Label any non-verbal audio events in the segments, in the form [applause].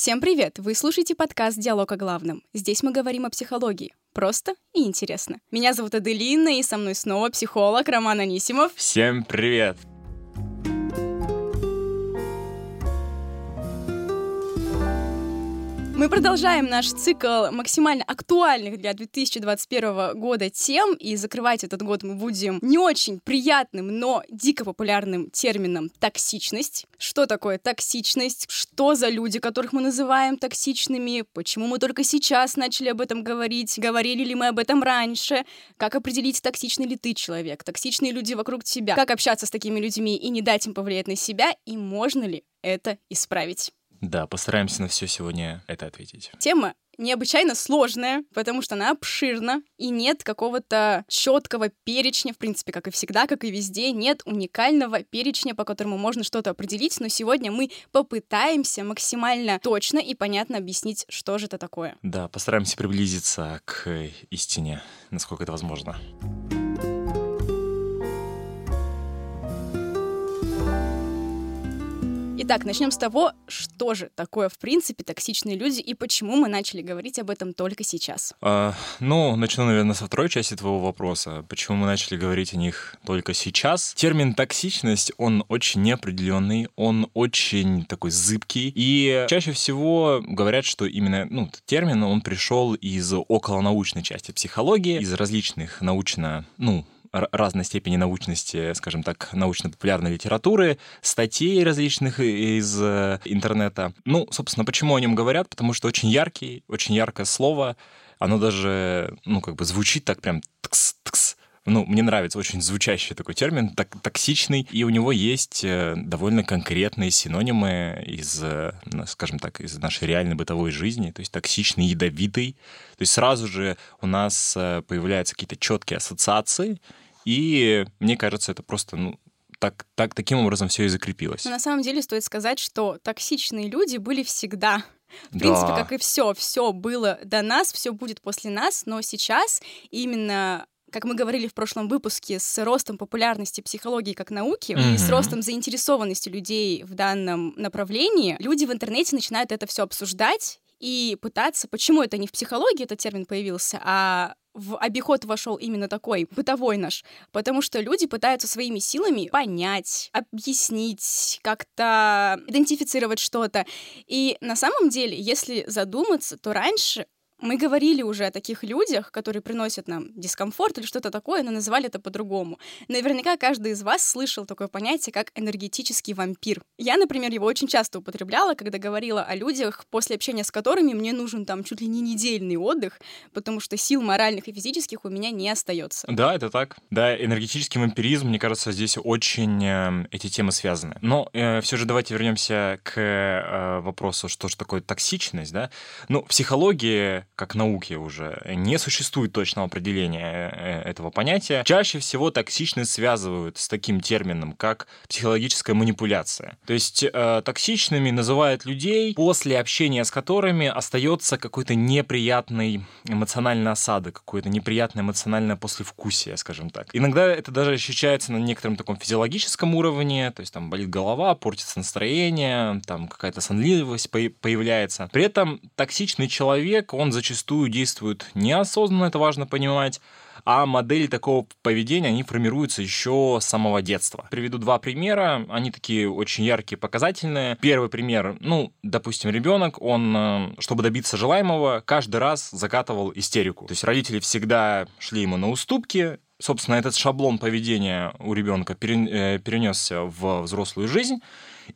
Всем привет! Вы слушаете подкаст «Диалог о главном». Здесь мы говорим о психологии. Просто и интересно. Меня зовут Аделина, и со мной снова психолог Роман Анисимов. Всем привет! Мы продолжаем наш цикл максимально актуальных для 2021 года тем, и закрывать этот год мы будем не очень приятным, но дико популярным термином «токсичность». Что такое токсичность? Что за люди, которых мы называем токсичными? Почему мы только сейчас начали об этом говорить? Говорили ли мы об этом раньше? Как определить, токсичный ли ты человек? Токсичные люди вокруг тебя? Как общаться с такими людьми и не дать им повлиять на себя? И можно ли это исправить? Да, постараемся на все сегодня это ответить. Тема необычайно сложная, потому что она обширна, и нет какого-то четкого перечня, в принципе, как и всегда, как и везде, нет уникального перечня, по которому можно что-то определить, но сегодня мы попытаемся максимально точно и понятно объяснить, что же это такое. Да, постараемся приблизиться к истине, насколько это возможно. Итак, начнем с того, что же такое в принципе токсичные люди и почему мы начали говорить об этом только сейчас. А, ну, начну, наверное, со второй части твоего вопроса. Почему мы начали говорить о них только сейчас? Термин токсичность, он очень неопределенный, он очень такой зыбкий. И чаще всего говорят, что именно ну, термин, он пришел из околонаучной части психологии, из различных научно, ну, разной степени научности, скажем так, научно-популярной литературы, статей различных из э, интернета. Ну, собственно, почему о нем говорят? Потому что очень яркий, очень яркое слово, оно даже, ну, как бы звучит так прям ткс-ткс, ну, мне нравится очень звучащий такой термин, так, токсичный, и у него есть э, довольно конкретные синонимы из, э, скажем так, из нашей реальной бытовой жизни, то есть токсичный, ядовитый. То есть сразу же у нас появляются какие-то четкие ассоциации, и мне кажется, это просто, ну, так, так, таким образом все и закрепилось. Но на самом деле стоит сказать, что токсичные люди были всегда. В да. принципе, как и все, все было до нас, все будет после нас, но сейчас именно как мы говорили в прошлом выпуске, с ростом популярности психологии как науки mm-hmm. и с ростом заинтересованности людей в данном направлении, люди в интернете начинают это все обсуждать и пытаться, почему это не в психологии этот термин появился, а в обиход вошел именно такой бытовой наш, потому что люди пытаются своими силами понять, объяснить, как-то идентифицировать что-то. И на самом деле, если задуматься, то раньше мы говорили уже о таких людях, которые приносят нам дискомфорт или что-то такое, но называли это по-другому. Наверняка каждый из вас слышал такое понятие, как энергетический вампир. Я, например, его очень часто употребляла, когда говорила о людях, после общения с которыми мне нужен там чуть ли не недельный отдых, потому что сил моральных и физических у меня не остается. Да, это так. Да, энергетический вампиризм, мне кажется, здесь очень э, эти темы связаны. Но э, все же давайте вернемся к э, вопросу, что же такое токсичность, да? Ну, психология как науки уже, не существует точного определения э, этого понятия. Чаще всего токсичность связывают с таким термином, как психологическая манипуляция. То есть э, токсичными называют людей, после общения с которыми остается какой-то неприятный эмоциональный осадок, какое-то неприятное эмоциональное послевкусие, скажем так. Иногда это даже ощущается на некотором таком физиологическом уровне, то есть там болит голова, портится настроение, там какая-то сонливость появляется. При этом токсичный человек, он зачастую зачастую действуют неосознанно, это важно понимать, а модели такого поведения, они формируются еще с самого детства. Приведу два примера, они такие очень яркие, показательные. Первый пример, ну, допустим, ребенок, он, э, чтобы добиться желаемого, каждый раз закатывал истерику. То есть родители всегда шли ему на уступки, собственно, этот шаблон поведения у ребенка э, перенесся в взрослую жизнь,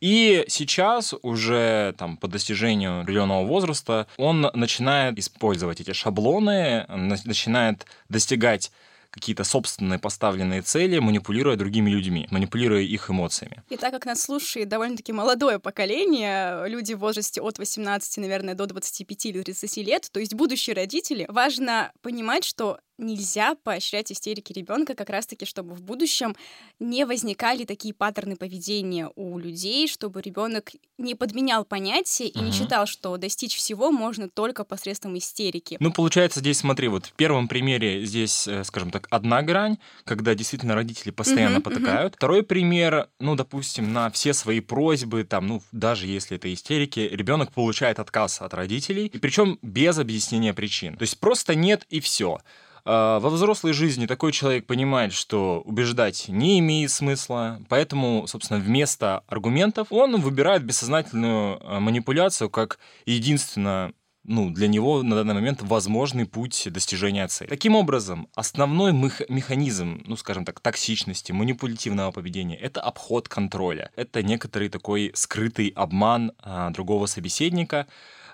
и сейчас уже там по достижению определенного возраста он начинает использовать эти шаблоны, начинает достигать какие-то собственные поставленные цели, манипулируя другими людьми, манипулируя их эмоциями. И так как нас слушает довольно-таки молодое поколение, люди в возрасте от 18, наверное, до 25 или 30 лет, то есть будущие родители, важно понимать, что нельзя поощрять истерики ребенка как раз-таки, чтобы в будущем не возникали такие паттерны поведения у людей, чтобы ребенок не подменял понятия и угу. не считал, что достичь всего можно только посредством истерики. Ну, получается, здесь смотри, вот в первом примере здесь, э, скажем так, одна грань, когда действительно родители постоянно угу, потакают. Угу. Второй пример, ну, допустим, на все свои просьбы, там, ну, даже если это истерики, ребенок получает отказ от родителей, и причем без объяснения причин. То есть просто нет и все. А, во взрослой жизни такой человек понимает, что убеждать не имеет смысла, поэтому, собственно, вместо аргументов он выбирает бессознательную а, манипуляцию как единственно ну, для него на данный момент возможный путь достижения цели. Таким образом, основной мех- механизм, ну, скажем так, токсичности, манипулятивного поведения — это обход контроля. Это некоторый такой скрытый обман а, другого собеседника,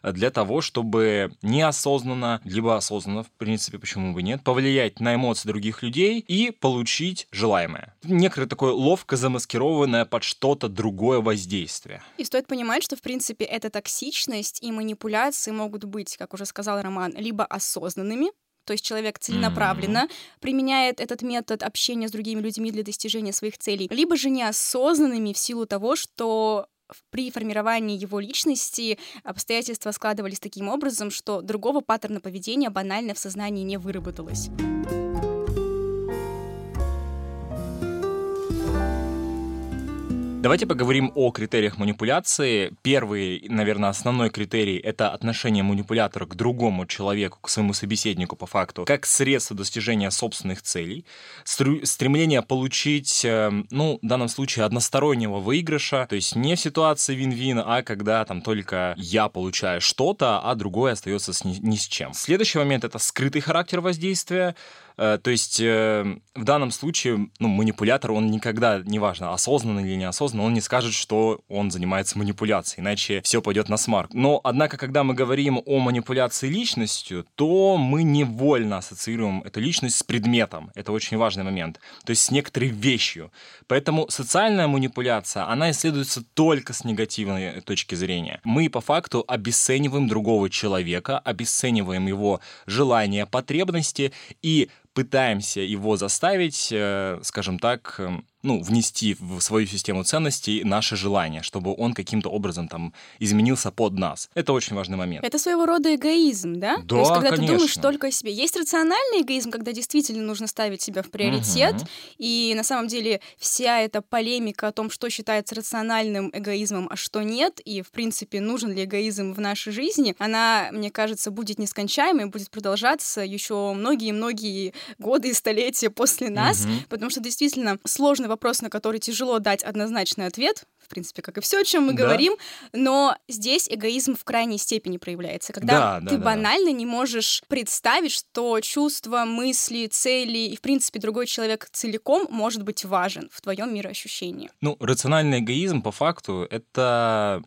для того, чтобы неосознанно, либо осознанно, в принципе, почему бы нет, повлиять на эмоции других людей и получить желаемое. Некоторое такое ловко замаскированное под что-то другое воздействие. И стоит понимать, что, в принципе, эта токсичность и манипуляции могут быть, как уже сказал Роман, либо осознанными, то есть человек целенаправленно mm-hmm. применяет этот метод общения с другими людьми для достижения своих целей, либо же неосознанными в силу того, что при формировании его личности обстоятельства складывались таким образом, что другого паттерна поведения банально в сознании не выработалось. Давайте поговорим о критериях манипуляции. Первый, наверное, основной критерий — это отношение манипулятора к другому человеку, к своему собеседнику по факту, как средство достижения собственных целей. Стремление получить, эм, ну, в данном случае, одностороннего выигрыша, то есть не в ситуации вин-вин, а когда там только я получаю что-то, а другой остается с ни, ни с чем. Следующий момент — это скрытый характер воздействия. Э, то есть э, в данном случае ну, манипулятор, он никогда, неважно, осознанно или неосознанно, он не скажет, что он занимается манипуляцией, иначе все пойдет на смарк. Но, однако, когда мы говорим о манипуляции личностью, то мы невольно ассоциируем эту личность с предметом. Это очень важный момент. То есть с некоторой вещью. Поэтому социальная манипуляция, она исследуется только с негативной точки зрения. Мы по факту обесцениваем другого человека, обесцениваем его желания, потребности и пытаемся его заставить, э, скажем так, эм, ну, внести в свою систему ценностей наше желание, чтобы он каким-то образом там изменился под нас. Это очень важный момент. Это своего рода эгоизм, да? Да, То есть, когда конечно. ты думаешь только о себе. Есть рациональный эгоизм, когда действительно нужно ставить себя в приоритет, угу. и на самом деле вся эта полемика о том, что считается рациональным эгоизмом, а что нет, и, в принципе, нужен ли эгоизм в нашей жизни, она, мне кажется, будет нескончаемой, будет продолжаться еще многие-многие годы и столетия после нас, угу. потому что действительно сложно вопрос, на который тяжело дать однозначный ответ, в принципе, как и все, о чем мы да. говорим, но здесь эгоизм в крайней степени проявляется, когда да, ты да, банально да. не можешь представить, что чувства, мысли, цели и, в принципе, другой человек целиком может быть важен в твоем мироощущении. Ну, рациональный эгоизм по факту это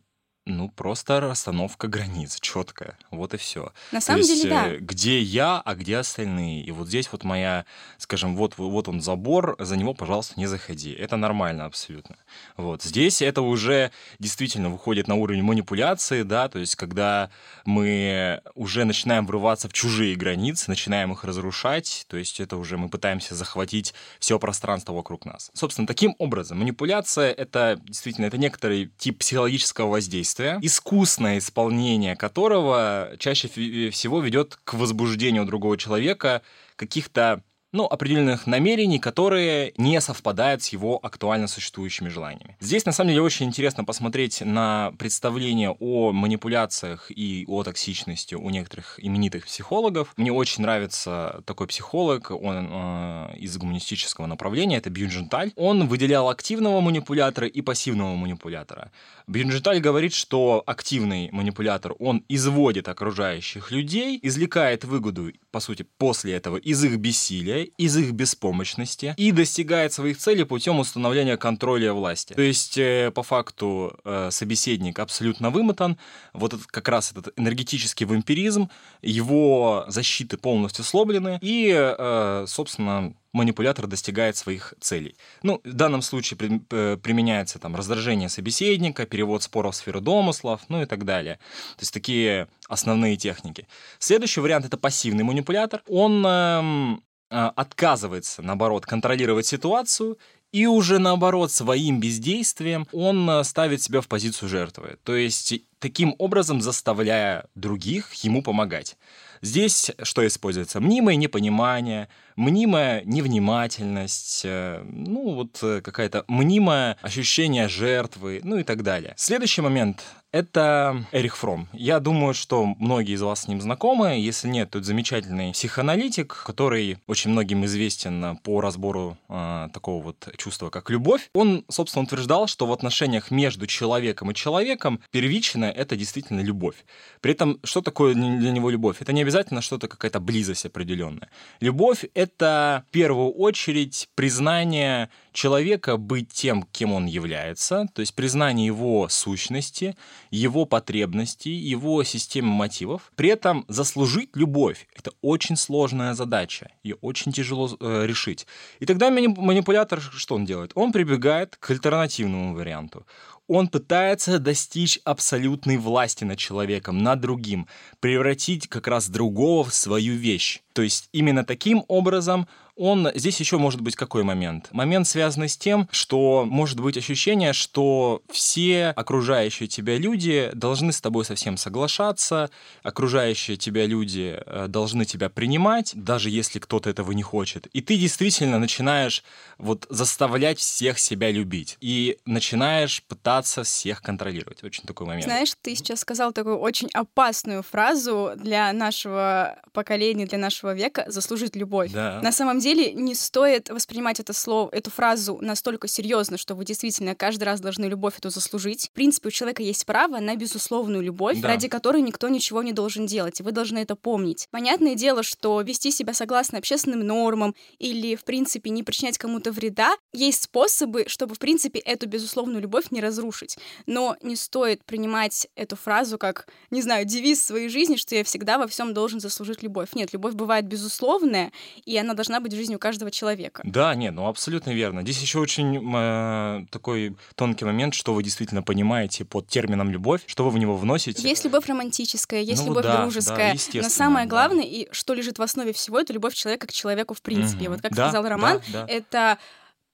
ну, просто расстановка границ четкая. Вот и все. На самом То есть, деле, да. Э, где я, а где остальные. И вот здесь вот моя, скажем, вот, вот он забор, за него, пожалуйста, не заходи. Это нормально абсолютно. Вот. Здесь это уже действительно выходит на уровень манипуляции, да, то есть когда мы уже начинаем врываться в чужие границы, начинаем их разрушать, то есть это уже мы пытаемся захватить все пространство вокруг нас. Собственно, таким образом, манипуляция — это действительно это некоторый тип психологического воздействия, действия, искусное исполнение которого чаще всего ведет к возбуждению другого человека каких-то ну, определенных намерений, которые не совпадают с его актуально существующими желаниями. Здесь, на самом деле, очень интересно посмотреть на представление о манипуляциях и о токсичности у некоторых именитых психологов. Мне очень нравится такой психолог, он э, из гуманистического направления, это Бьюндженталь. Он выделял активного манипулятора и пассивного манипулятора. Бьюндженталь говорит, что активный манипулятор, он изводит окружающих людей, извлекает выгоду, по сути, после этого из их бессилия, из их беспомощности и достигает своих целей путем установления контроля власти. То есть, э, по факту, э, собеседник абсолютно вымотан, вот этот, как раз этот энергетический вампиризм, его защиты полностью сломлены, и, э, собственно, манипулятор достигает своих целей. Ну, в данном случае при, э, применяется там раздражение собеседника, перевод споров в сферу домыслов, ну и так далее. То есть такие основные техники. Следующий вариант это пассивный манипулятор. Он эм, э, отказывается, наоборот, контролировать ситуацию и уже наоборот, своим бездействием он э, ставит себя в позицию жертвы. То есть таким образом заставляя других ему помогать. Здесь что используется? Мнимое непонимание, мнимая невнимательность, э, ну вот э, какая-то мнимое ощущение жертвы, ну и так далее. Следующий момент это Эрих Фром. Я думаю, что многие из вас с ним знакомы. Если нет, то это замечательный психоаналитик, который очень многим известен по разбору э, такого вот чувства, как любовь. Он, собственно, утверждал, что в отношениях между человеком и человеком первичное — это действительно любовь. При этом, что такое для него любовь? Это не обязательно что-то, какая-то близость определенная. Любовь — это в первую очередь признание человека быть тем, кем он является, то есть признание его сущности, его потребностей, его системы мотивов. При этом заслужить любовь — это очень сложная задача, ее очень тяжело э, решить. И тогда манипулятор что он делает? Он прибегает к альтернативному варианту он пытается достичь абсолютной власти над человеком, над другим, превратить как раз другого в свою вещь. То есть именно таким образом он... Здесь еще может быть какой момент? Момент связанный с тем, что может быть ощущение, что все окружающие тебя люди должны с тобой совсем соглашаться, окружающие тебя люди э, должны тебя принимать, даже если кто-то этого не хочет. И ты действительно начинаешь вот заставлять всех себя любить. И начинаешь пытаться всех контролировать. Очень такой момент. Знаешь, ты сейчас сказал такую очень опасную фразу для нашего поколения, для нашего нашего века заслужить любовь. Да. На самом деле не стоит воспринимать это слово, эту фразу настолько серьезно, что вы действительно каждый раз должны любовь эту заслужить. В принципе, у человека есть право на безусловную любовь, да. ради которой никто ничего не должен делать, и вы должны это помнить. Понятное дело, что вести себя согласно общественным нормам или, в принципе, не причинять кому-то вреда, есть способы, чтобы, в принципе, эту безусловную любовь не разрушить. Но не стоит принимать эту фразу как, не знаю, девиз своей жизни, что я всегда во всем должен заслужить любовь. Нет, любовь бывает безусловная, и она должна быть в жизни у каждого человека. Да, нет, ну абсолютно верно. Здесь еще очень э, такой тонкий момент, что вы действительно понимаете под термином любовь, что вы в него вносите. Есть любовь романтическая, есть ну, любовь да, дружеская, да, но самое главное, да. и что лежит в основе всего, это любовь человека к человеку в принципе. Угу. Вот как да, сказал Роман, да, да. это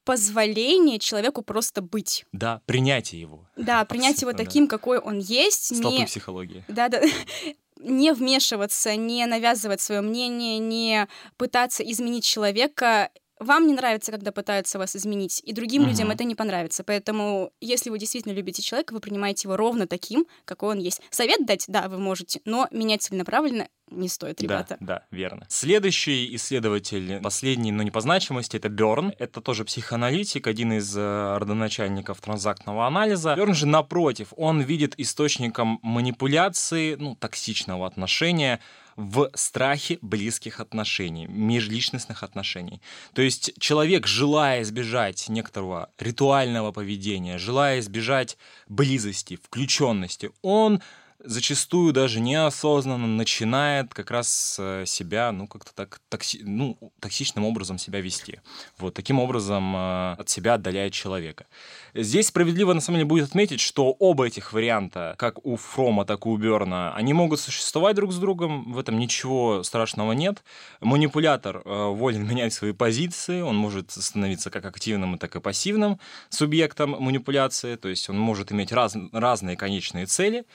позволение человеку просто быть. Да, принятие его. Да, принять его таким, да. какой он есть. Столпы не... психологии. Да, да [laughs] не вмешиваться, не навязывать свое мнение, не пытаться изменить человека. Вам не нравится, когда пытаются вас изменить, и другим угу. людям это не понравится. Поэтому, если вы действительно любите человека, вы принимаете его ровно таким, какой он есть. Совет дать, да, вы можете, но менять целенаправленно не стоит, ребята. Да, да, верно. Следующий исследователь, последний, но не по значимости, это Берн. Это тоже психоаналитик, один из э, родоначальников транзактного анализа. Берн же, напротив, он видит источником манипуляции, ну, токсичного отношения в страхе близких отношений, межличностных отношений. То есть человек, желая избежать некоторого ритуального поведения, желая избежать близости, включенности, он зачастую даже неосознанно начинает как раз э, себя, ну, как-то так, токси, ну, токсичным образом себя вести. Вот, таким образом э, от себя отдаляет человека. Здесь справедливо, на самом деле, будет отметить, что оба этих варианта, как у Фрома, так и у Берна, они могут существовать друг с другом, в этом ничего страшного нет. Манипулятор э, волен менять свои позиции, он может становиться как активным, так и пассивным субъектом манипуляции, то есть он может иметь раз, разные конечные цели.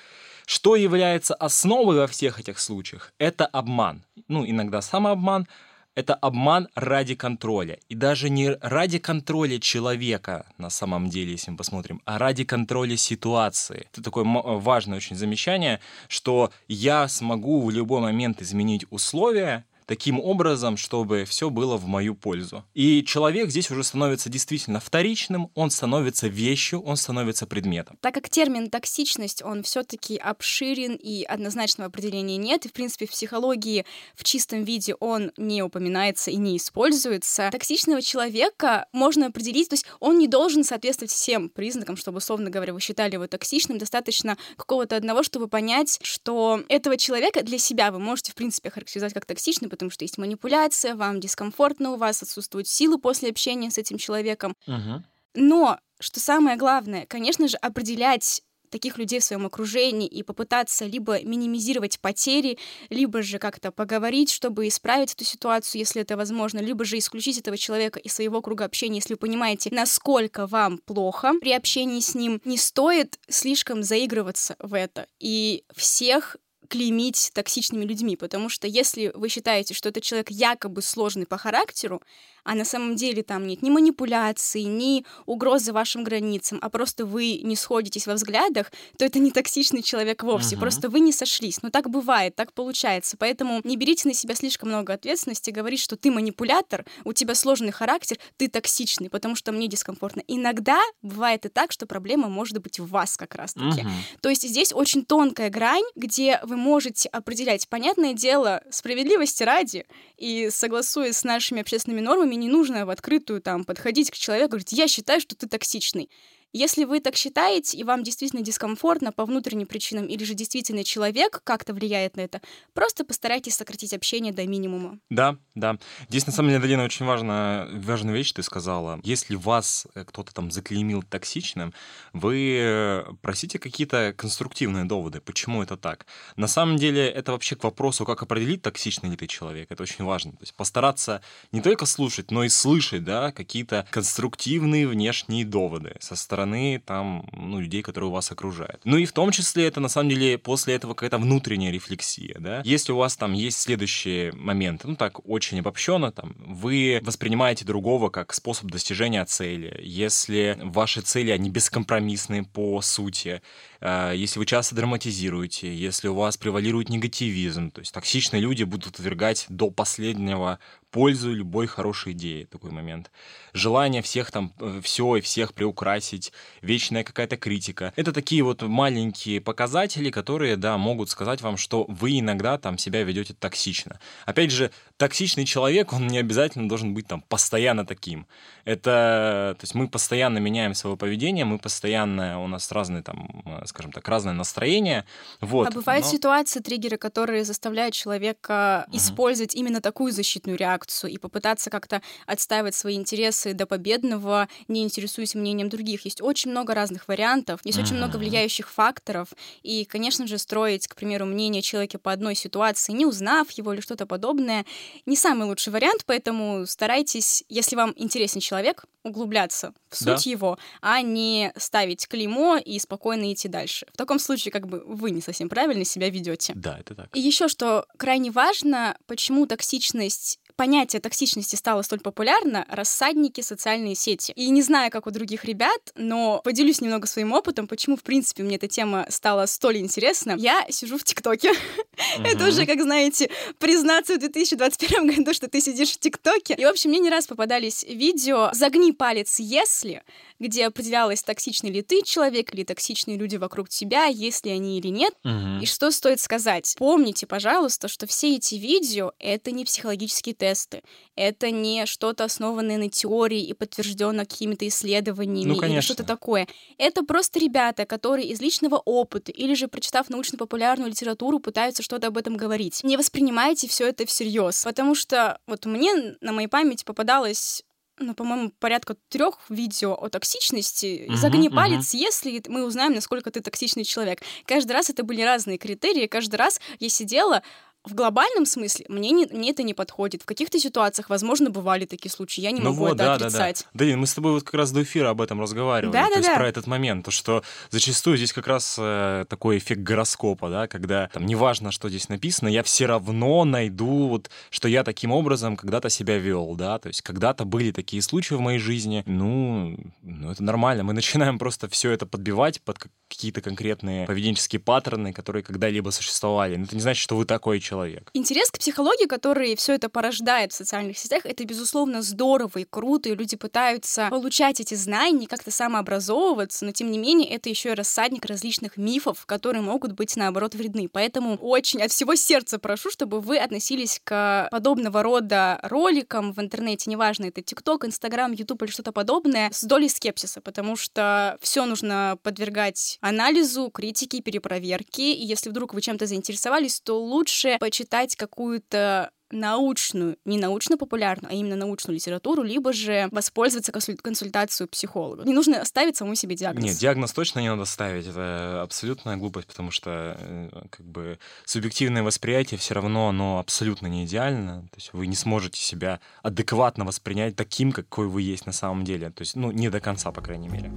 Что является основой во всех этих случаях? Это обман. Ну, иногда самообман, это обман ради контроля. И даже не ради контроля человека, на самом деле, если мы посмотрим, а ради контроля ситуации. Это такое важное очень замечание, что я смогу в любой момент изменить условия, таким образом, чтобы все было в мою пользу. И человек здесь уже становится действительно вторичным, он становится вещью, он становится предметом. Так как термин токсичность, он все-таки обширен и однозначного определения нет, и в принципе в психологии в чистом виде он не упоминается и не используется, токсичного человека можно определить, то есть он не должен соответствовать всем признакам, чтобы, условно говоря, вы считали его токсичным, достаточно какого-то одного, чтобы понять, что этого человека для себя вы можете, в принципе, характеризовать как токсичный, потому что есть манипуляция, вам дискомфортно, у вас отсутствуют силы после общения с этим человеком. Угу. Но, что самое главное, конечно же, определять таких людей в своем окружении и попытаться либо минимизировать потери, либо же как-то поговорить, чтобы исправить эту ситуацию, если это возможно, либо же исключить этого человека из своего круга общения, если вы понимаете, насколько вам плохо при общении с ним, не стоит слишком заигрываться в это и всех клеймить токсичными людьми, потому что если вы считаете, что этот человек якобы сложный по характеру, а на самом деле там нет ни манипуляции, ни угрозы вашим границам, а просто вы не сходитесь во взглядах, то это не токсичный человек вовсе, uh-huh. просто вы не сошлись. Но так бывает, так получается. Поэтому не берите на себя слишком много ответственности, говорить, что ты манипулятор, у тебя сложный характер, ты токсичный, потому что мне дискомфортно. Иногда бывает и так, что проблема может быть в вас как раз-таки. Uh-huh. То есть здесь очень тонкая грань, где вы можете определять, понятное дело, справедливости ради, и согласуясь с нашими общественными нормами, не нужно в открытую там подходить к человеку и говорить, я считаю, что ты токсичный. Если вы так считаете, и вам действительно дискомфортно по внутренним причинам, или же действительно человек как-то влияет на это, просто постарайтесь сократить общение до минимума. Да, да. Здесь, на самом деле, Далина, очень важная, важная вещь ты сказала. Если вас э, кто-то там заклеймил токсичным, вы э, просите какие-то конструктивные доводы, почему это так. На самом деле, это вообще к вопросу, как определить, токсичный ли ты человек. Это очень важно. То есть постараться не только слушать, но и слышать, да, какие-то конструктивные внешние доводы со стороны стороны там, ну, людей, которые вас окружают. Ну и в том числе это на самом деле после этого какая-то внутренняя рефлексия, да. Если у вас там есть следующие моменты, ну так очень обобщенно, там, вы воспринимаете другого как способ достижения цели, если ваши цели, они бескомпромиссные по сути, если вы часто драматизируете, если у вас превалирует негативизм, то есть токсичные люди будут отвергать до последнего пользу любой хорошей идеи, такой момент. Желание всех там, э, все и всех приукрасить, вечная какая-то критика. Это такие вот маленькие показатели, которые, да, могут сказать вам, что вы иногда там себя ведете токсично. Опять же, токсичный человек, он не обязательно должен быть там постоянно таким. Это, то есть мы постоянно меняем свое поведение, мы постоянно, у нас разные там, э, скажем так, разное настроение. Вот, а бывают но... ситуации, триггеры, которые заставляют человека угу. использовать именно такую защитную реакцию и попытаться как-то отстаивать свои интересы до победного, не интересуясь мнением других. Есть очень много разных вариантов, есть угу. очень много влияющих факторов, и, конечно же, строить, к примеру, мнение человека по одной ситуации, не узнав его или что-то подобное, не самый лучший вариант, поэтому старайтесь, если вам интересен человек, углубляться в суть да. его, а не ставить клеймо и спокойно идти дальше. В таком случае, как бы вы не совсем правильно себя ведете. Да, это так. И еще что крайне важно, почему токсичность понятие токсичности стало столь популярно, рассадники, социальные сети. И не знаю, как у других ребят, но поделюсь немного своим опытом, почему, в принципе, мне эта тема стала столь интересна. Я сижу в ТикТоке. [laughs] Это уже, как знаете, признаться в 2021 году, что ты сидишь в ТикТоке. И, в общем, мне не раз попадались видео «Загни палец, если», где определялось, токсичный ли ты человек или токсичные люди вокруг тебя, есть ли они или нет. Угу. И что стоит сказать? Помните, пожалуйста, что все эти видео — это не психологические тесты, это не что-то основанное на теории и подтверждено какими-то исследованиями ну, или что-то такое. Это просто ребята, которые из личного опыта или же прочитав научно-популярную литературу, пытаются что-то об этом говорить. Не воспринимайте все это всерьез, потому что вот мне на моей памяти попадалось ну, по-моему, порядка трех видео о токсичности. Uh-huh, Загни uh-huh. палец, если мы узнаем, насколько ты токсичный человек. Каждый раз это были разные критерии. Каждый раз я сидела, в глобальном смысле мне, не, мне это не подходит. В каких-то ситуациях, возможно, бывали такие случаи. Я не ну могу вот, это да, отрицать. Да, да. да, мы с тобой вот как раз до эфира об этом разговаривали. Да, то да, есть да. про этот момент. То, что зачастую здесь как раз э, такой эффект гороскопа, да, когда там неважно, что здесь написано, я все равно найду, вот, что я таким образом когда-то себя вел, да, то есть когда-то были такие случаи в моей жизни. Ну, ну это нормально. Мы начинаем просто все это подбивать под какие-то конкретные поведенческие паттерны, которые когда-либо существовали. Но это не значит, что вы такой человек человек. Интерес к психологии, который все это порождает в социальных сетях, это, безусловно, здорово и круто, и люди пытаются получать эти знания, как-то самообразовываться, но, тем не менее, это еще и рассадник различных мифов, которые могут быть, наоборот, вредны. Поэтому очень от всего сердца прошу, чтобы вы относились к подобного рода роликам в интернете, неважно, это ТикТок, Инстаграм, Ютуб или что-то подобное, с долей скепсиса, потому что все нужно подвергать анализу, критике, перепроверке, и если вдруг вы чем-то заинтересовались, то лучше почитать какую-то научную, не научно-популярную, а именно научную литературу, либо же воспользоваться консультацию психолога. Не нужно ставить самому себе диагноз. Нет, диагноз точно не надо ставить. Это абсолютная глупость, потому что э, как бы субъективное восприятие все равно, оно абсолютно не идеально. То есть вы не сможете себя адекватно воспринять таким, какой вы есть на самом деле. То есть, ну, не до конца, по крайней мере.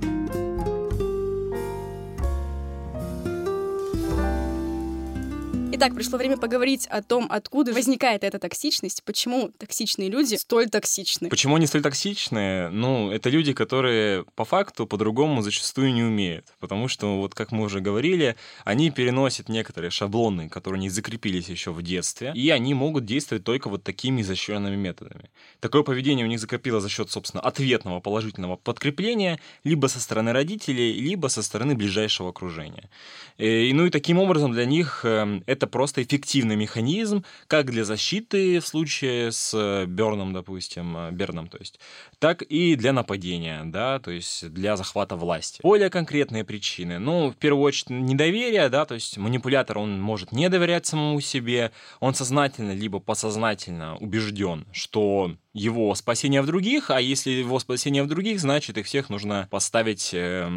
Итак, пришло время поговорить о том, откуда возникает эта токсичность, почему токсичные люди столь токсичны. Почему они столь токсичны? Ну, это люди, которые по факту по-другому зачастую не умеют. Потому что, вот как мы уже говорили, они переносят некоторые шаблоны, которые не закрепились еще в детстве, и они могут действовать только вот такими изощренными методами. Такое поведение у них закрепилось за счет, собственно, ответного положительного подкрепления либо со стороны родителей, либо со стороны ближайшего окружения. Э, и, ну и таким образом для них эм, это это просто эффективный механизм, как для защиты в случае с э, Берном, допустим, э, Берном, то есть, так и для нападения, да, то есть для захвата власти. Более конкретные причины, ну, в первую очередь, недоверие, да, то есть манипулятор, он может не доверять самому себе, он сознательно либо подсознательно убежден, что его спасение в других, а если его спасение в других, значит их всех нужно поставить э,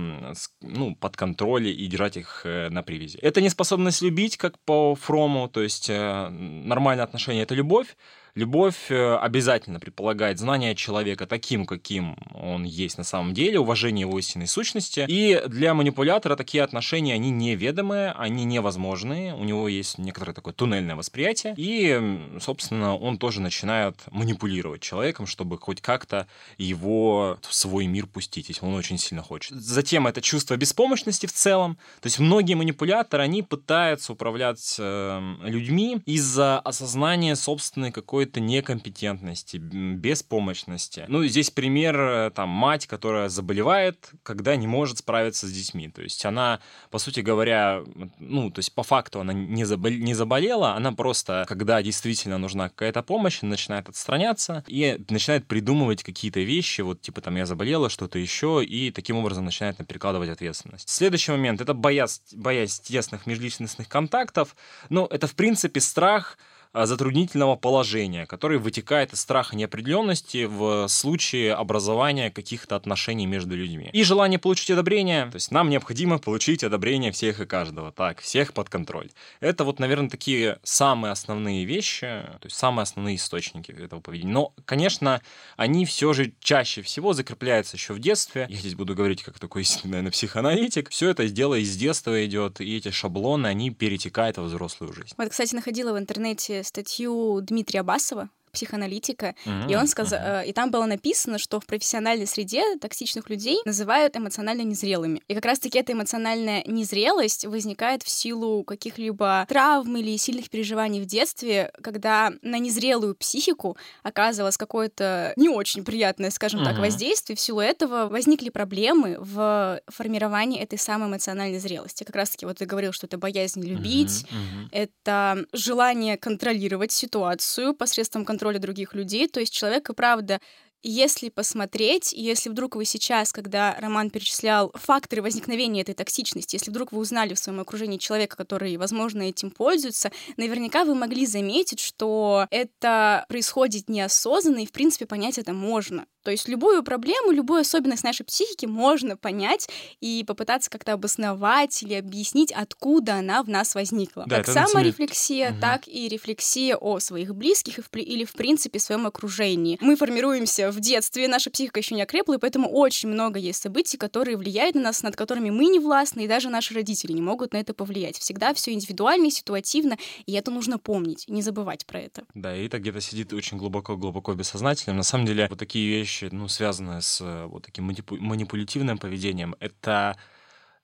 ну, под контроль и держать их э, на привязи. Это неспособность любить, как по Фрому, то есть э, нормальное отношение — это любовь, Любовь э, обязательно предполагает знание человека таким, каким он есть на самом деле, уважение его истинной сущности. И для манипулятора такие отношения, они неведомые, они невозможные. У него есть некоторое такое туннельное восприятие. И, собственно, он тоже начинает манипулировать человеком, чтобы хоть как-то его в свой мир пустить, если он очень сильно хочет. Затем это чувство беспомощности в целом. То есть многие манипуляторы, они пытаются управлять э, людьми из-за осознания собственной какой какой-то некомпетентности, беспомощности. Ну, здесь пример, э, там, мать, которая заболевает, когда не может справиться с детьми. То есть она, по сути говоря, ну, то есть по факту она не, забол... не заболела, она просто, когда действительно нужна какая-то помощь, начинает отстраняться и начинает придумывать какие-то вещи, вот типа там я заболела, что-то еще, и таким образом начинает на перекладывать ответственность. Следующий момент — это боязнь, боязнь тесных межличностных контактов. Ну, это, в принципе, страх затруднительного положения, который вытекает из страха неопределенности в случае образования каких-то отношений между людьми. И желание получить одобрение, то есть нам необходимо получить одобрение всех и каждого, так, всех под контроль. Это вот, наверное, такие самые основные вещи, то есть самые основные источники этого поведения. Но, конечно, они все же чаще всего закрепляются еще в детстве. Я здесь буду говорить как такой, [laughs] наверное, психоаналитик. Все это дело из детства идет, и эти шаблоны, они перетекают во взрослую жизнь. Вот, кстати, находила в интернете статью Дмитрия Басова психоаналитика, mm-hmm. и он сказал, mm-hmm. и там было написано, что в профессиональной среде токсичных людей называют эмоционально незрелыми. И как раз-таки эта эмоциональная незрелость возникает в силу каких-либо травм или сильных переживаний в детстве, когда на незрелую психику оказывалось какое-то не очень приятное, скажем mm-hmm. так, воздействие. В силу этого возникли проблемы в формировании этой самой эмоциональной зрелости. Как раз-таки вот ты говорил, что это боязнь любить, mm-hmm. это желание контролировать ситуацию посредством контроля контроля других людей. То есть человек и правда если посмотреть, если вдруг вы сейчас, когда Роман перечислял факторы возникновения этой токсичности, если вдруг вы узнали в своем окружении человека, который, возможно, этим пользуется, наверняка вы могли заметить, что это происходит неосознанно, и, в принципе, понять это можно. То есть любую проблему, любую особенность нашей психики можно понять и попытаться как-то обосновать или объяснить, откуда она в нас возникла. Да, как саморефлексия, угу. так и рефлексия о своих близких или, в принципе, своем окружении. Мы формируемся в детстве, наша психика еще не окрепла, и поэтому очень много есть событий, которые влияют на нас, над которыми мы не властны, и даже наши родители не могут на это повлиять. Всегда все индивидуально и ситуативно, и это нужно помнить, не забывать про это. Да, и это где-то сидит очень глубоко-глубоко бессознательным. На самом деле, вот такие вещи вещи, ну, связанные с э, вот таким манипулятивным поведением, это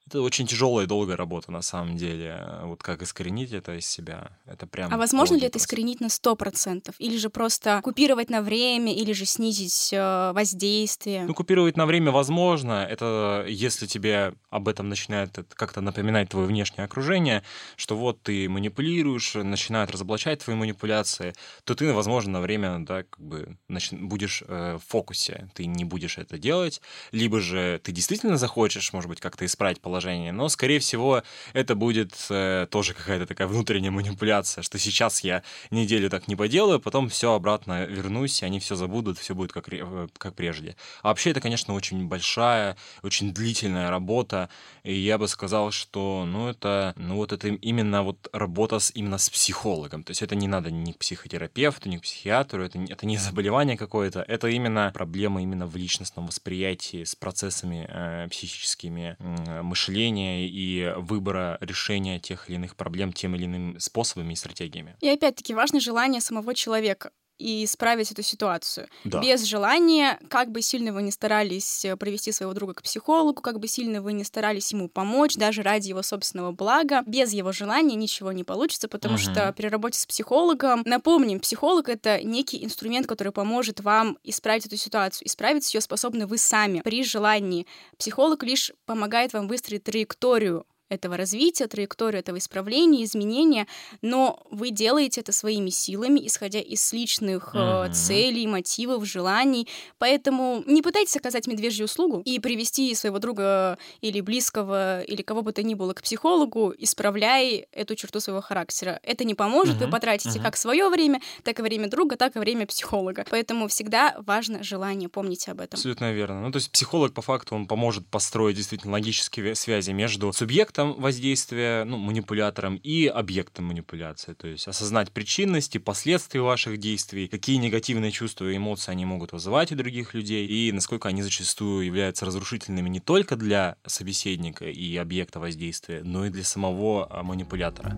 это очень тяжелая и долгая работа, на самом деле. Вот как искоренить это из себя, это прям... А возможно ли это искоренить на 100%? Или же просто купировать на время, или же снизить э, воздействие? Ну, купировать на время возможно. Это если тебе об этом начинает как-то напоминать твое внешнее окружение, что вот ты манипулируешь, начинают разоблачать твои манипуляции, то ты, возможно, на время, да, как бы начи... будешь э, в фокусе, ты не будешь это делать, либо же ты действительно захочешь, может быть, как-то исправить положение, положение. Но, скорее всего, это будет э, тоже какая-то такая внутренняя манипуляция, что сейчас я неделю так не поделаю, потом все обратно вернусь, они все забудут, все будет как, э, как прежде. А вообще это, конечно, очень большая, очень длительная работа, и я бы сказал, что, ну, это, ну, вот это именно вот работа с, именно с психологом. То есть это не надо ни к психотерапевту, ни к психиатру, это, это не заболевание какое-то, это именно проблема именно в личностном восприятии с процессами э, психическими э, мышления и выбора решения тех или иных проблем тем или иным способами и стратегиями. И опять-таки важно желание самого человека и исправить эту ситуацию. Да. Без желания, как бы сильно вы не старались э, провести своего друга к психологу, как бы сильно вы не старались ему помочь, даже ради его собственного блага, без его желания ничего не получится, потому Мгм. что при работе с психологом, напомним, психолог — это некий инструмент, который поможет вам исправить эту ситуацию. Исправить ее способны вы сами при желании. Психолог лишь помогает вам выстроить траекторию этого развития, траекторию этого исправления, изменения, но вы делаете это своими силами, исходя из личных Мгм. целей, мотивов, желаний. Поэтому не пытайтесь оказать медвежью услугу и привести своего друга или близкого, или кого бы то ни было к психологу, исправляя эту черту своего характера. Это не поможет, вы Мгм. потратите Мгм. как свое время, так и время друга, так и время психолога. Поэтому всегда важно желание, помните об этом. Абсолютно верно. Ну, то есть психолог, по факту, он поможет построить действительно логические связи между субъектом воздействия, ну, манипулятором, и объектом манипуляции. То есть осознать причинности, последствия ваших действий, какие негативные чувства и эмоции они могут вызывать у других людей, и насколько они зачастую являются разрушительными не только для собеседника и объекта воздействия, но и для самого а, манипулятора.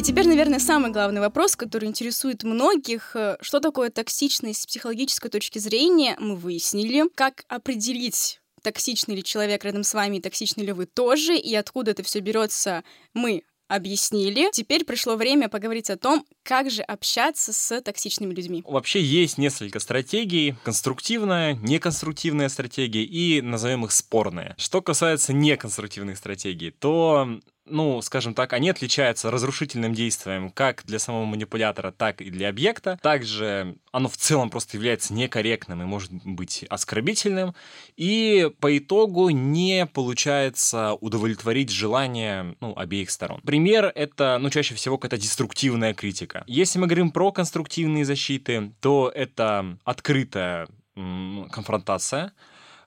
И теперь, наверное, самый главный вопрос, который интересует многих. э, Что такое токсичность с психологической точки зрения, мы выяснили. Как определить, токсичный ли человек рядом с вами, токсичный ли вы тоже, и откуда это все берется, мы объяснили. Теперь пришло время поговорить о том, как же общаться с токсичными людьми. Вообще есть несколько стратегий. Конструктивная, неконструктивная стратегия и, назовем их, спорные. Что касается неконструктивных стратегий, то ну, скажем так, они отличаются разрушительным действием как для самого манипулятора, так и для объекта. Также оно в целом просто является некорректным и может быть оскорбительным. И по итогу не получается удовлетворить желания ну, обеих сторон. Пример — это, ну, чаще всего какая-то деструктивная критика. Если мы говорим про конструктивные защиты, то это открытая конфронтация,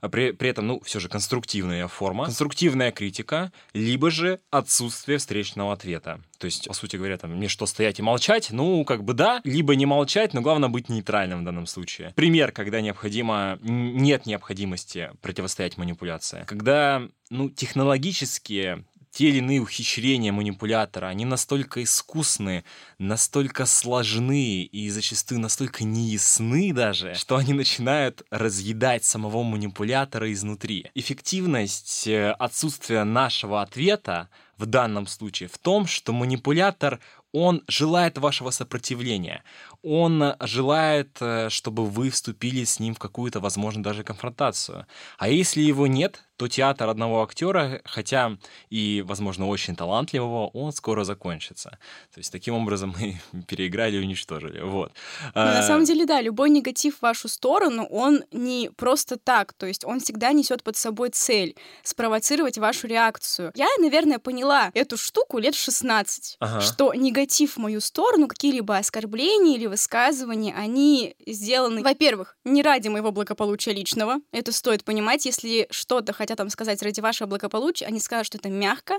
при, при этом, ну, все же конструктивная форма, конструктивная критика, либо же отсутствие встречного ответа. То есть, по сути говоря, там, мне что, стоять и молчать? Ну, как бы да, либо не молчать, но главное быть нейтральным в данном случае. Пример, когда необходимо, нет необходимости противостоять манипуляции. Когда, ну, технологические те или иные ухищрения манипулятора, они настолько искусны, настолько сложны и зачастую настолько неясны даже, что они начинают разъедать самого манипулятора изнутри. Эффективность э, отсутствия нашего ответа в данном случае в том, что манипулятор он желает вашего сопротивления. Он желает, э, чтобы вы вступили с ним в какую-то, возможно, даже конфронтацию. А если его нет, то театр одного актера, хотя и, возможно, очень талантливого, он скоро закончится. То есть таким образом мы [laughs] переиграли и уничтожили. Вот. Но на А, самом деле, да, любой негатив в вашу сторону, он не просто так, то есть он всегда несет под собой цель спровоцировать вашу реакцию. Я, наверное, поняла эту штуку лет в 16, Ага. что негатив в мою сторону, какие-либо оскорбления или высказывания, они сделаны, во-первых, не ради моего благополучия личного, это стоит понимать, если что-то хотят там сказать ради вашего благополучия, они скажут, что это мягко,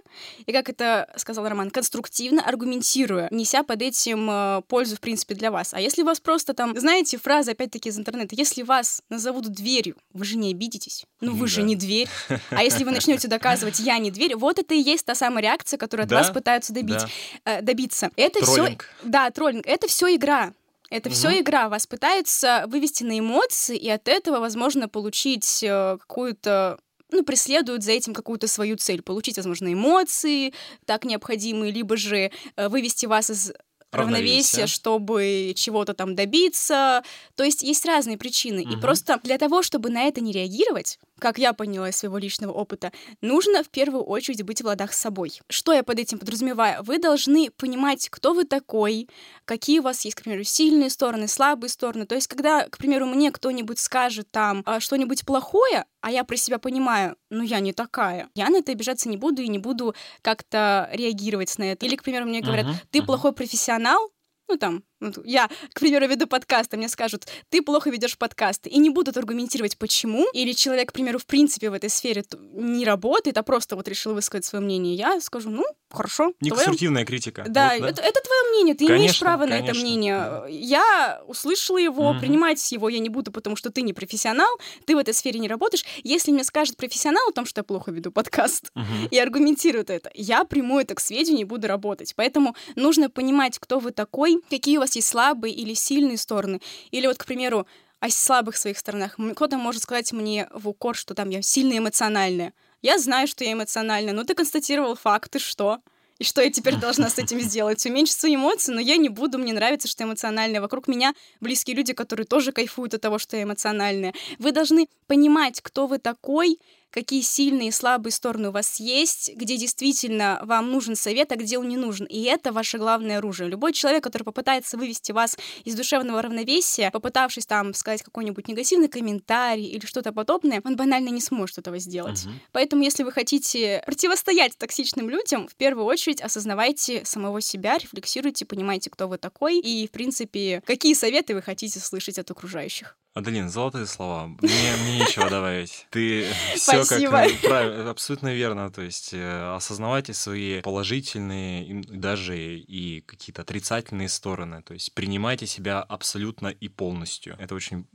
и как это сказал Роман, конструктивно, аргументируя, неся под этим э, пользу, в принципе, для вас. А если вас просто там, знаете, фраза опять-таки из интернета, если вас назовут дверью, вы же не обидитесь. Ну вы же Да. не дверь. А если вы начнете доказывать, я не дверь, вот это и есть та самая реакция, которую от Да, вас пытаются добить, да. э, добиться. Это все, да, троллинг. Это все игра. Это все Мгм. игра. Вас пытаются вывести на эмоции, и от этого, возможно, получить э, какую-то ну, преследуют за этим какую-то свою цель. Получить, возможно, эмоции так необходимые, либо же э, вывести вас из равновесия, Равновесие. чтобы чего-то там добиться. То есть есть разные причины. И Мгм. просто для того, чтобы на это не реагировать, как я поняла из своего личного опыта, нужно в первую очередь быть в ладах с собой. Что я под этим подразумеваю? Вы должны понимать, кто вы такой, какие у вас есть, к примеру, сильные стороны, слабые стороны. То есть, когда, к примеру, мне кто-нибудь скажет там а, что-нибудь плохое, а я про себя понимаю, ну я не такая, я на это обижаться не буду и не буду как-то реагировать на это. Или, к примеру, мне говорят, uh-huh, ты uh-huh. плохой профессионал, ну там, я, к примеру, веду подкасты, мне скажут, ты плохо ведешь подкасты, и не будут аргументировать, почему, или человек, к примеру, в принципе в этой сфере не работает, а просто вот решил высказать свое мнение, я скажу, ну, хорошо. Не твое... критика. Да, вот, да? Это, это твое мнение, ты конечно, имеешь право конечно. на это мнение. Я услышала его, угу. принимать его я не буду, потому что ты не профессионал, ты в этой сфере не работаешь. Если мне скажет профессионал о том, что я плохо веду подкаст, угу. и аргументирует это, я приму это к сведению и буду работать. Поэтому нужно понимать, кто вы такой, какие у вас есть слабые или сильные стороны. Или вот, к примеру, о слабых своих сторонах. Кто-то может сказать мне в укор, что там я сильно эмоциональная. Я знаю, что я эмоциональная, но ты констатировал факты, что? И что я теперь должна с этим [laughs] сделать? Уменьшить свои эмоции, но я не буду, мне нравится, что я эмоциональная. Вокруг меня близкие люди, которые тоже кайфуют от того, что я эмоциональная. Вы должны понимать, кто вы такой, какие сильные и слабые стороны у вас есть, где действительно вам нужен совет, а где он не нужен. И это ваше главное оружие. Любой человек, который попытается вывести вас из душевного равновесия, попытавшись там сказать какой-нибудь негативный комментарий или что-то подобное, он банально не сможет этого сделать. Угу. Поэтому, если вы хотите противостоять токсичным людям, в первую очередь осознавайте самого себя, рефлексируйте, понимайте, кто вы такой, и, в принципе, какие советы вы хотите слышать от окружающих. Адалин, золотые слова. Мне, мне нечего добавить. Ты [laughs] все как э, правильно, абсолютно верно. То есть э, осознавайте свои положительные, даже и какие-то отрицательные стороны. То есть принимайте себя абсолютно и полностью. Это очень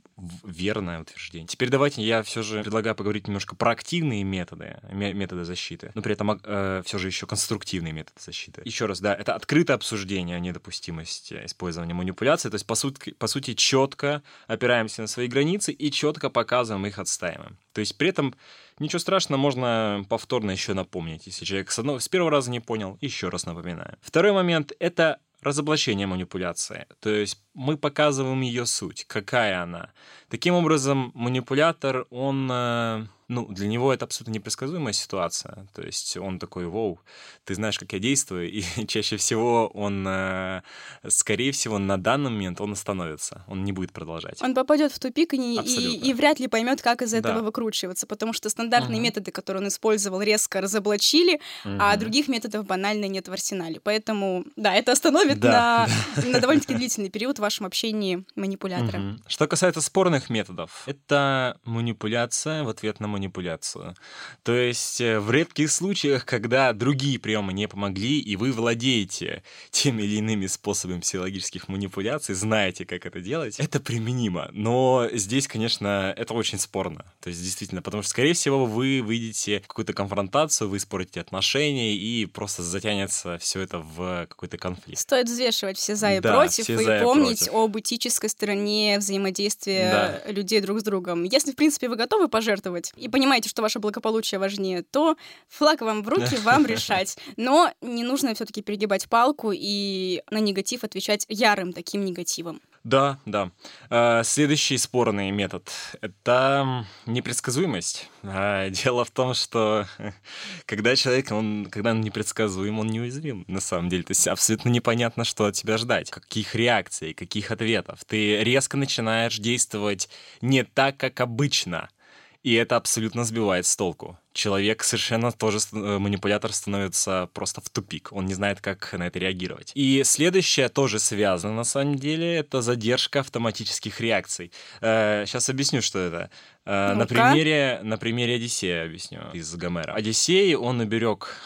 верное утверждение. Теперь давайте я все же предлагаю поговорить немножко про активные методы, методы защиты, но при этом э, все же еще конструктивные методы защиты. Еще раз, да, это открытое обсуждение о недопустимости использования манипуляций, то есть по сути, по сути четко опираемся на свои границы и четко показываем их, отстаиваем. То есть при этом ничего страшного, можно повторно еще напомнить, если человек с, одного, с первого раза не понял, еще раз напоминаю. Второй момент — это разоблачение манипуляции. То есть мы показываем ее суть, какая она. Таким образом, манипулятор, он э, ну, для него это абсолютно непредсказуемая ситуация. То есть он такой, вау, ты знаешь, как я действую, и [laughs] чаще всего он, э, скорее всего, на данный момент он остановится, он не будет продолжать. Он попадет в тупик и, и, и вряд ли поймет, как из этого да. выкручиваться, потому что стандартные угу. методы, которые он использовал, резко разоблачили, угу. а других методов банально нет в арсенале. Поэтому, да, это остановит да. на, на довольно-таки [laughs] длительный период в вашем общении манипулятора. Угу. Что касается спорных методов, это манипуляция в ответ на манипуляцию. То есть э, в редких случаях, когда другие приемы не помогли, и вы владеете [laughs] теми или иными способами психологических манипуляций, знаете, как это делать, это применимо. Но здесь, конечно, это очень спорно. То есть действительно, потому что, скорее всего, вы выйдете в какую-то конфронтацию, вы испортите отношения, и просто затянется все это в какой-то конфликт. Стоит взвешивать все за и да, против, и помнить против. об этической стороне взаимодействия да. людей друг с другом. Если, в принципе, вы готовы пожертвовать и понимаете, что ваше благополучие важнее, то флаг вам в руки, [laughs] вам решать. Но не нужно все таки перегибать палку и на негатив отвечать ярым таким негативом. Да, да. А, следующий спорный метод — это непредсказуемость. А, дело в том, что [laughs] когда человек, он, когда он непредсказуем, он неуязвим, на самом деле. То есть абсолютно непонятно, что от тебя ждать, каких реакций, каких ответов. Ты резко начинаешь действовать не так, как обычно — и это абсолютно сбивает с толку. Человек совершенно тоже, э, манипулятор становится просто в тупик. Он не знает, как на это реагировать. И следующее тоже связано, на самом деле, это задержка автоматических реакций. сейчас э, объясню, что это. Э, на примере, на примере Одиссея объясню из Гомера. Одиссей, он уберег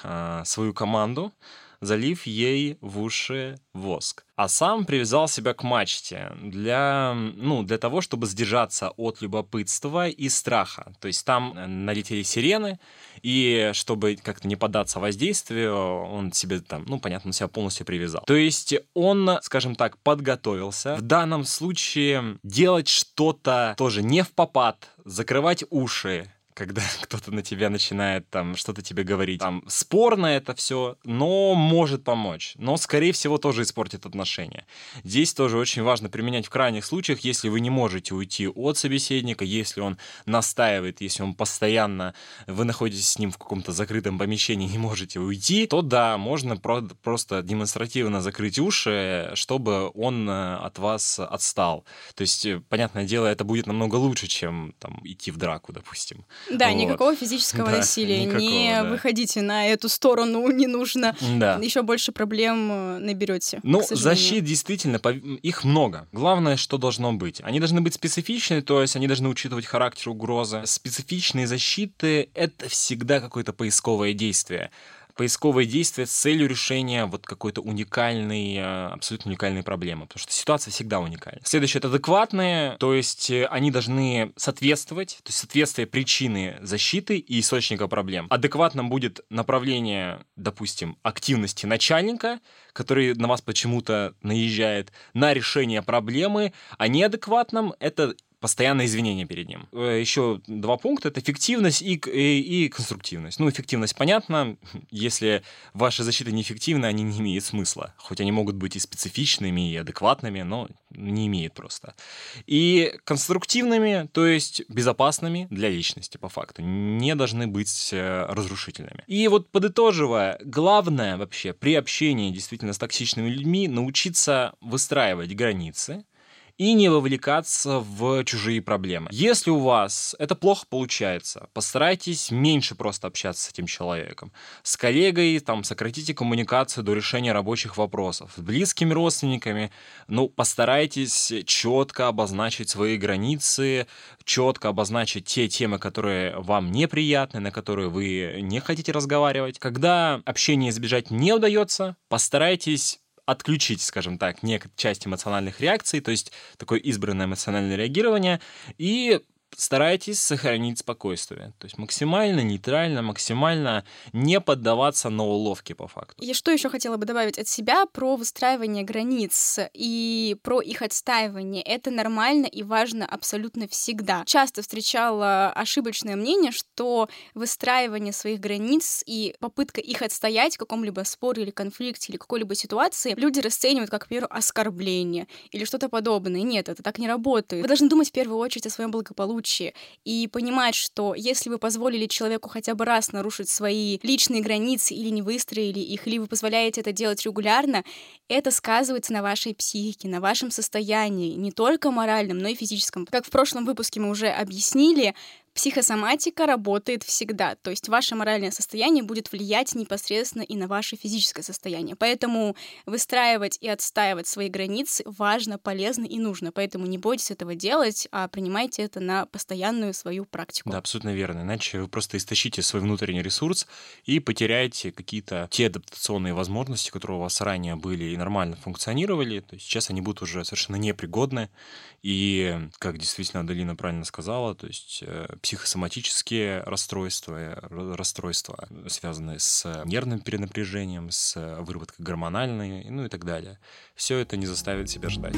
свою команду, залив ей в уши воск. А сам привязал себя к мачте для, ну, для того, чтобы сдержаться от любопытства и страха. То есть там э, налетели сирены, и чтобы как-то не поддаться воздействию, он себе там, ну, понятно, он себя полностью привязал. То есть он, скажем так, подготовился. В данном случае делать что-то тоже не в попад, закрывать уши, когда [laughs] кто-то на тебя начинает там что-то тебе говорить. Там спорно это все, но может помочь. Но, скорее всего, тоже испортит отношения. Здесь тоже очень важно применять в крайних случаях, если вы не можете уйти от собеседника, если он настаивает, если он постоянно, вы находитесь с ним в каком-то закрытом помещении, не можете уйти, то да, можно про- просто демонстративно закрыть уши, чтобы он э, от вас отстал. То есть, э, понятное дело, это будет намного лучше, чем там идти в драку, допустим. Да, вот. никакого физического да, насилия. Никакого, не да. выходите на эту сторону, [laughs] не нужно. Да. Еще больше проблем э, наберете. Ну, защит действительно, их много. Главное, что должно быть. Они должны быть специфичны, то есть они должны учитывать характер угрозы. Специфичные защиты — это всегда какое-то поисковое действие поисковое действие с целью решения вот какой-то уникальной, э, абсолютно уникальной проблемы, потому что ситуация всегда уникальна. Следующее — это адекватные, то есть э, они должны соответствовать, то есть соответствие причины защиты и источника проблем. Адекватным будет направление, допустим, активности начальника, который на вас почему-то наезжает, на решение проблемы, а неадекватным — это постоянное извинение перед ним. Э, Еще два пункта — это эффективность и, и, и конструктивность. Ну, эффективность, понятно, [laughs] если ваши защиты неэффективны, они не имеют смысла. Хоть они могут быть и специфичными, и адекватными, но не имеют просто. И конструктивными, то есть безопасными для личности, по факту, не должны быть э, разрушительными. И вот подытоживая, главное вообще при общении действительно с токсичными людьми научиться выстраивать границы, и не вовлекаться в чужие проблемы. Если у вас это плохо получается, постарайтесь меньше просто общаться с этим человеком. С коллегой там сократите коммуникацию до решения рабочих вопросов. С близкими родственниками, ну, постарайтесь четко обозначить свои границы, четко обозначить те темы, которые вам неприятны, на которые вы не хотите разговаривать. Когда общение избежать не удается, постарайтесь отключить, скажем так, некую часть эмоциональных реакций, то есть такое избранное эмоциональное реагирование, и старайтесь сохранить спокойствие. То есть максимально нейтрально, максимально не поддаваться на уловки по факту. Я что еще хотела бы добавить от себя про выстраивание границ и про их отстаивание. Это нормально и важно абсолютно всегда. Часто встречала ошибочное мнение, что выстраивание своих границ и попытка их отстоять в каком-либо споре или конфликте или какой-либо ситуации люди расценивают как, к примеру, оскорбление или что-то подобное. Нет, это так не работает. Вы должны думать в первую очередь о своем благополучии случае и понимать, что если вы позволили человеку хотя бы раз нарушить свои личные границы или не выстроили их, или вы позволяете это делать регулярно, это сказывается на вашей психике, на вашем состоянии, не только моральном, но и физическом. Как в прошлом выпуске мы уже объяснили, Психосоматика работает всегда, то есть ваше моральное состояние будет влиять непосредственно и на ваше физическое состояние. Поэтому выстраивать и отстаивать свои границы важно, полезно и нужно. Поэтому не бойтесь этого делать, а принимайте это на постоянную свою практику. Да, абсолютно верно. Иначе вы просто истощите свой внутренний ресурс и потеряете какие-то те адаптационные возможности, которые у вас ранее были и нормально функционировали. То есть сейчас они будут уже совершенно непригодны. И, как действительно Аделина правильно сказала, то есть э, психосоматические расстройства, расстройства, связанные с нервным перенапряжением, с выработкой гормональной, ну и так далее. Все это не заставит себя ждать.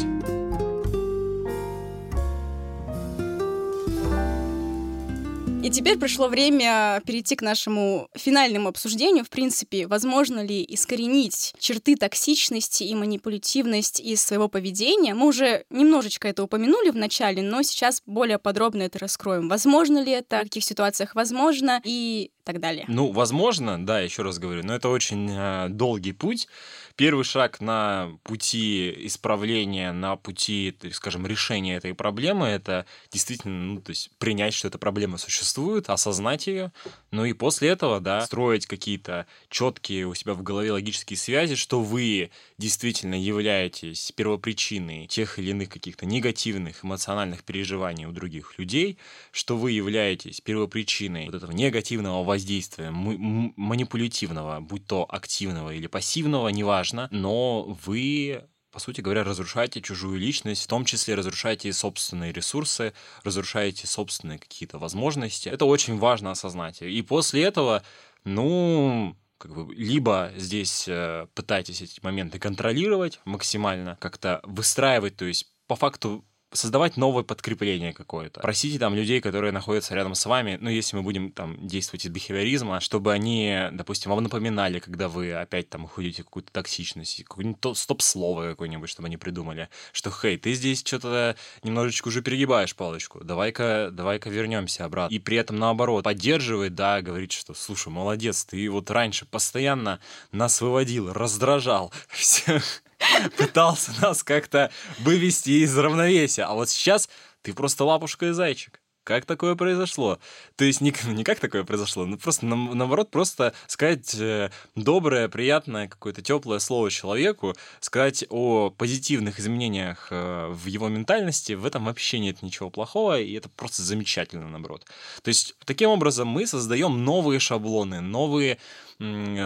И теперь пришло время перейти к нашему финальному обсуждению. В принципе, возможно ли искоренить черты токсичности и манипулятивность из своего поведения? Мы уже немножечко это упомянули в начале, но сейчас более подробно это раскроем. Возможно ли это, в каких ситуациях возможно и так далее. Ну, возможно, да, еще раз говорю, но это очень э, долгий путь первый шаг на пути исправления, на пути, скажем, решения этой проблемы, это действительно, ну, то есть принять, что эта проблема существует, осознать ее, ну и после этого, да, строить какие-то четкие у себя в голове логические связи, что вы действительно являетесь первопричиной тех или иных каких-то негативных эмоциональных переживаний у других людей, что вы являетесь первопричиной вот этого негативного воздействия, манипулятивного, будь то активного или пассивного, неважно, важно, но вы по сути говоря, разрушаете чужую личность, в том числе разрушаете собственные ресурсы, разрушаете собственные какие-то возможности. Это очень важно осознать. И после этого, ну, как бы, либо здесь э, пытайтесь эти моменты контролировать максимально, как-то выстраивать, то есть по факту создавать новое подкрепление какое-то. Просите там людей, которые находятся рядом с вами, ну, если мы будем там действовать из бихевиоризма, чтобы они, допустим, вам напоминали, когда вы опять там уходите какую-то токсичность, какое-нибудь стоп-слово какое-нибудь, чтобы они придумали, что, хей, ты здесь что-то немножечко уже перегибаешь палочку, давай-ка давай-ка вернемся обратно. И при этом, наоборот, поддерживает, да, говорит, что, слушай, молодец, ты вот раньше постоянно нас выводил, раздражал, [laughs] всех [laughs] пытался нас как-то вывести из равновесия, а вот сейчас ты просто лапушка и зайчик. Как такое произошло? То есть не, не как такое произошло, ну просто на, наоборот, просто сказать э, доброе, приятное, какое-то теплое слово человеку, сказать о позитивных изменениях э, в его ментальности, в этом вообще нет ничего плохого, и это просто замечательно, наоборот. То есть таким образом мы создаем новые шаблоны, новые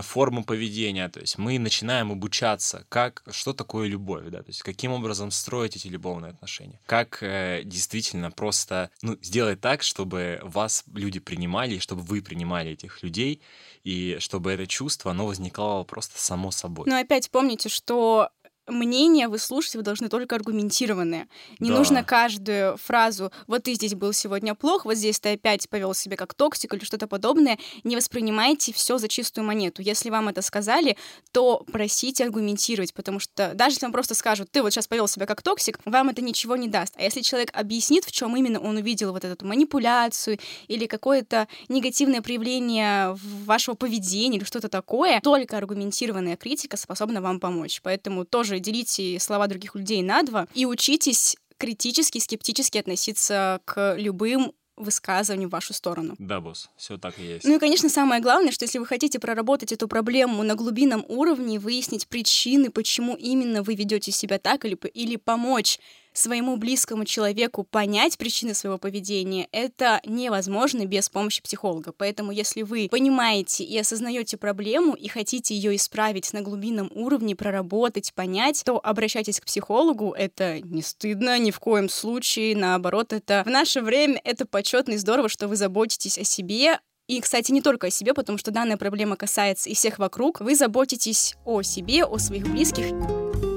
форму поведения, то есть мы начинаем обучаться, как, что такое любовь, да, то есть каким образом строить эти любовные отношения, как э, действительно просто ну, сделать так, чтобы вас люди принимали, чтобы вы принимали этих людей, и чтобы это чувство, оно возникало просто само собой. Но опять помните, что мнения вы вы должны только аргументированные. Не да. нужно каждую фразу «вот ты здесь был сегодня плох, вот здесь ты опять повел себя как токсик» или что-то подобное. Не воспринимайте все за чистую монету. Если вам это сказали, то просите аргументировать, потому что даже если вам просто скажут «ты вот сейчас повел себя как токсик», вам это ничего не даст. А если человек объяснит, в чем именно он увидел вот эту манипуляцию или какое-то негативное проявление вашего поведения или что-то такое, только аргументированная критика способна вам помочь. Поэтому тоже делите слова других людей на два и учитесь критически, скептически относиться к любым высказываний в вашу сторону. Да, босс, все так и есть. Ну и, конечно, самое главное, что если вы хотите проработать эту проблему на глубинном уровне, выяснить причины, почему именно вы ведете себя так, или, или помочь своему близкому человеку понять причины своего поведения, это невозможно без помощи психолога. Поэтому, если вы понимаете и осознаете проблему и хотите ее исправить на глубинном уровне, проработать, понять, то обращайтесь к психологу. Это не стыдно ни в коем случае. Наоборот, это в наше время это почетно и здорово, что вы заботитесь о себе, и, кстати, не только о себе, потому что данная проблема касается и всех вокруг. Вы заботитесь о себе, о своих близких.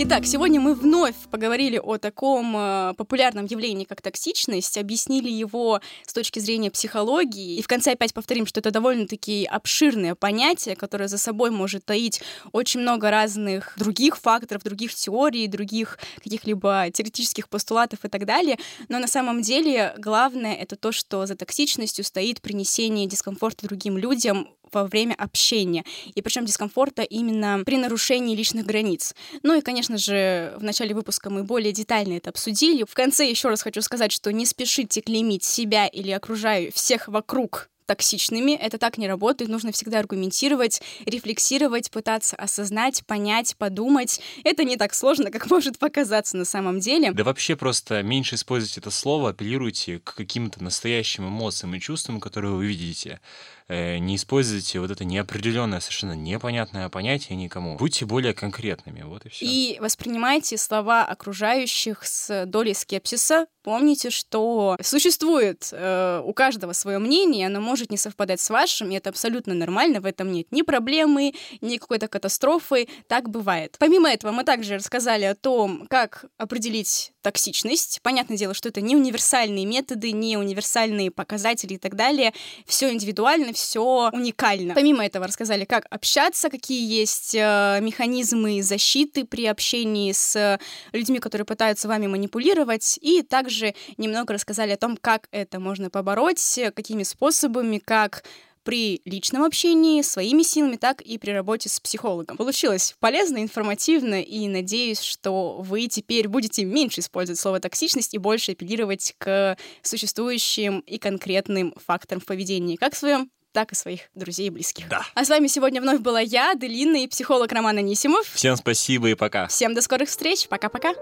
Итак, сегодня мы вновь поговорили о таком э, популярном явлении, как токсичность, объяснили его с точки зрения психологии, и в конце опять повторим, что это довольно-таки обширное понятие, которое за собой может таить очень много разных других факторов, других теорий, других каких-либо теоретических постулатов и так далее, но на самом деле главное это то, что за токсичностью стоит принесение дискомфорта другим людям во время общения. И причем дискомфорта именно при нарушении личных границ. Ну и, конечно же, в начале выпуска мы более детально это обсудили. В конце еще раз хочу сказать, что не спешите клеймить себя или окружаю всех вокруг токсичными. Это так не работает. Нужно всегда аргументировать, рефлексировать, пытаться осознать, понять, подумать. Это не так сложно, как [laughs] может показаться на самом деле. Да вообще просто меньше используйте это слово, апеллируйте к каким-то настоящим эмоциям и чувствам, которые вы видите. Э, не используйте вот это неопределенное, совершенно непонятное понятие никому. Будьте более конкретными, вот и все. И воспринимайте слова окружающих с долей скепсиса. Помните, что существует э, у каждого свое мнение, оно может не совпадать с вашим, и это абсолютно нормально, в этом нет ни проблемы, ни какой-то катастрофы, так бывает. Помимо этого, мы также рассказали о том, как определить токсичность. Понятное дело, что это не универсальные методы, не универсальные показатели и так далее. Все индивидуально, все уникально. Помимо этого рассказали, как общаться, какие есть э, механизмы защиты при общении с людьми, которые пытаются вами манипулировать, и также немного рассказали о том, как это можно побороть, какими способами, как при личном общении своими силами, так и при работе с психологом. Получилось полезно, информативно, и надеюсь, что вы теперь будете меньше использовать слово токсичность и больше апеллировать к существующим и конкретным факторам в поведении, как в своем так и своих друзей и близких. Да. А с вами сегодня вновь была я, Делина и психолог Роман Анисимов. Всем спасибо и пока. Всем до скорых встреч. Пока-пока.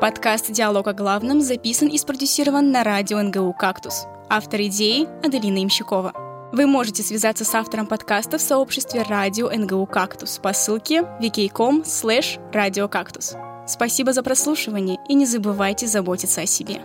Подкаст «Диалог о главном» записан и спродюсирован на радио НГУ «Кактус». Автор идеи – Аделина Имщикова. Вы можете связаться с автором подкаста в сообществе радио НГУ «Кактус» по ссылке wiki.com slash радиокактус. Спасибо за прослушивание и не забывайте заботиться о себе.